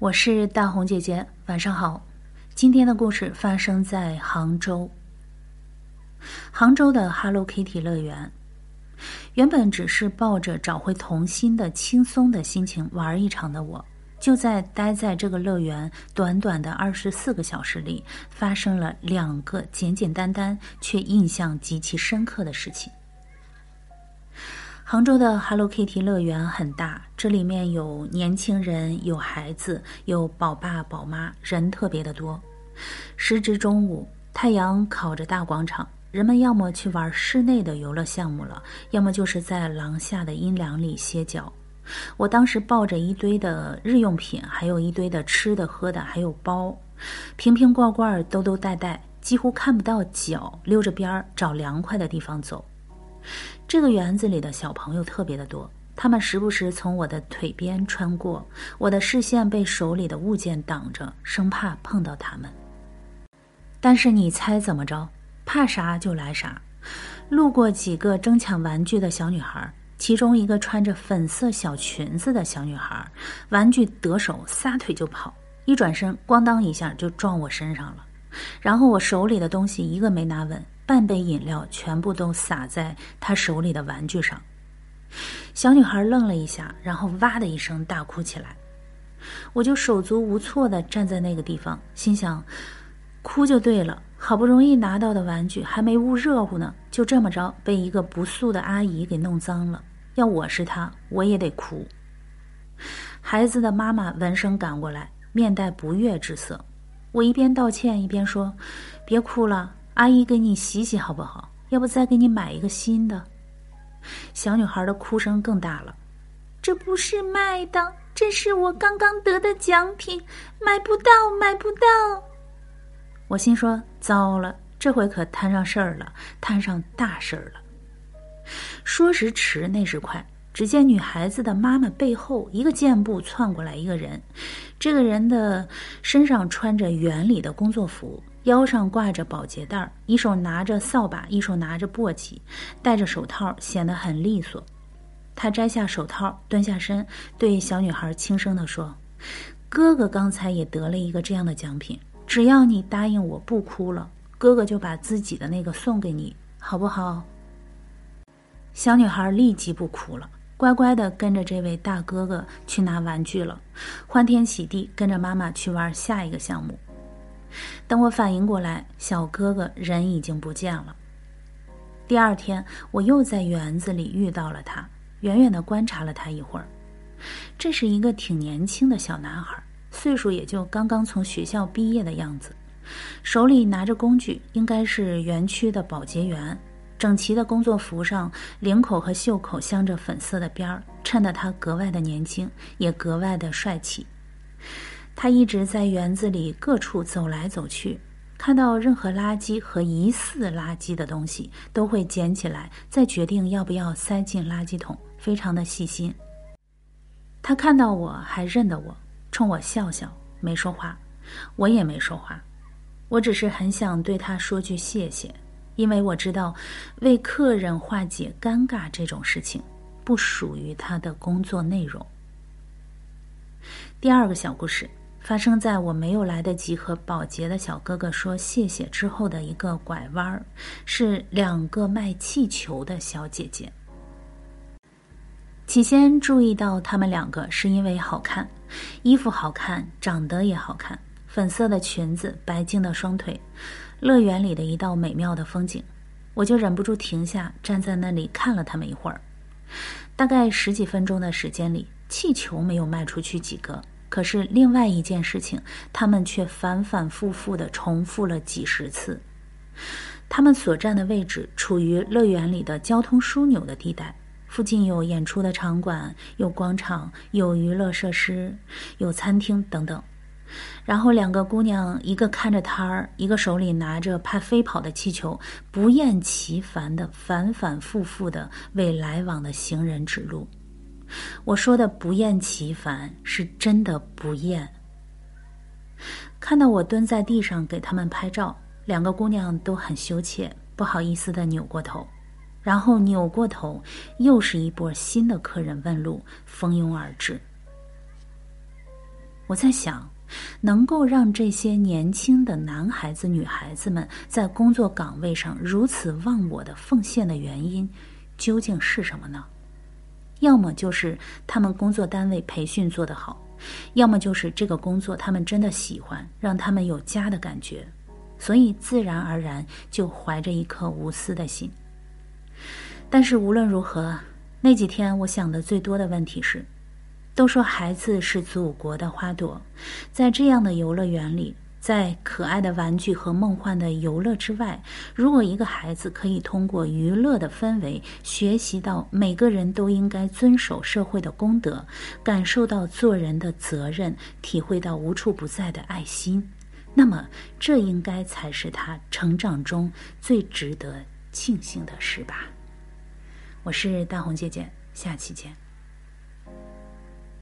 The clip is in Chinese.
我是大红姐姐，晚上好。今天的故事发生在杭州。杭州的 Hello Kitty 乐园，原本只是抱着找回童心的轻松的心情玩一场的我，就在待在这个乐园短短的二十四个小时里，发生了两个简简单单却印象极其深刻的事情。杭州的 Hello Kitty 乐园很大，这里面有年轻人，有孩子，有宝爸宝妈，人特别的多。时值中午，太阳烤着大广场，人们要么去玩室内的游乐项目了，要么就是在廊下的阴凉里歇脚。我当时抱着一堆的日用品，还有一堆的吃的喝的，还有包，瓶瓶罐罐，兜兜带带，几乎看不到脚，溜着边儿找凉快的地方走。这个园子里的小朋友特别的多，他们时不时从我的腿边穿过，我的视线被手里的物件挡着，生怕碰到他们。但是你猜怎么着？怕啥就来啥。路过几个争抢玩具的小女孩，其中一个穿着粉色小裙子的小女孩，玩具得手，撒腿就跑，一转身，咣当一下就撞我身上了，然后我手里的东西一个没拿稳。半杯饮料全部都洒在他手里的玩具上，小女孩愣了一下，然后哇的一声大哭起来。我就手足无措的站在那个地方，心想：哭就对了，好不容易拿到的玩具还没捂热乎呢，就这么着被一个不速的阿姨给弄脏了。要我是她，我也得哭。孩子的妈妈闻声赶过来，面带不悦之色。我一边道歉一边说：“别哭了。”阿姨给你洗洗好不好？要不再给你买一个新的。小女孩的哭声更大了。这不是卖的，这是我刚刚得的奖品，买不到，买不到。我心说：糟了，这回可摊上事儿了，摊上大事儿了。说时迟，那时快，只见女孩子的妈妈背后一个箭步窜过来一个人，这个人的身上穿着园里的工作服。腰上挂着保洁袋一手拿着扫把，一手拿着簸箕，戴着手套，显得很利索。他摘下手套，蹲下身，对小女孩轻声地说：“哥哥刚才也得了一个这样的奖品，只要你答应我不哭了，哥哥就把自己的那个送给你，好不好？”小女孩立即不哭了，乖乖地跟着这位大哥哥去拿玩具了，欢天喜地跟着妈妈去玩下一个项目。等我反应过来，小哥哥人已经不见了。第二天，我又在园子里遇到了他，远远地观察了他一会儿。这是一个挺年轻的小男孩，岁数也就刚刚从学校毕业的样子，手里拿着工具，应该是园区的保洁员。整齐的工作服上，领口和袖口镶着粉色的边儿，衬得他格外的年轻，也格外的帅气。他一直在园子里各处走来走去，看到任何垃圾和疑似垃圾的东西，都会捡起来，再决定要不要塞进垃圾桶，非常的细心。他看到我还认得我，冲我笑笑，没说话，我也没说话，我只是很想对他说句谢谢，因为我知道，为客人化解尴尬这种事情，不属于他的工作内容。第二个小故事。发生在我没有来得及和保洁的小哥哥说谢谢之后的一个拐弯儿，是两个卖气球的小姐姐。起先注意到他们两个是因为好看，衣服好看，长得也好看，粉色的裙子，白净的双腿，乐园里的一道美妙的风景，我就忍不住停下，站在那里看了他们一会儿。大概十几分钟的时间里，气球没有卖出去几个。可是另外一件事情，他们却反反复复的重复了几十次。他们所站的位置处于乐园里的交通枢纽的地带，附近有演出的场馆，有广场，有娱乐设施，有餐厅等等。然后两个姑娘，一个看着摊儿，一个手里拿着怕飞跑的气球，不厌其烦的反反复复的为来往的行人指路。我说的不厌其烦，是真的不厌。看到我蹲在地上给他们拍照，两个姑娘都很羞怯，不好意思的扭过头，然后扭过头，又是一波新的客人问路蜂拥而至。我在想，能够让这些年轻的男孩子、女孩子们在工作岗位上如此忘我的奉献的原因，究竟是什么呢？要么就是他们工作单位培训做得好，要么就是这个工作他们真的喜欢，让他们有家的感觉，所以自然而然就怀着一颗无私的心。但是无论如何，那几天我想的最多的问题是。都说孩子是祖国的花朵，在这样的游乐园里，在可爱的玩具和梦幻的游乐之外，如果一个孩子可以通过娱乐的氛围学习到每个人都应该遵守社会的公德，感受到做人的责任，体会到无处不在的爱心，那么这应该才是他成长中最值得庆幸的事吧。我是大红姐姐，下期见。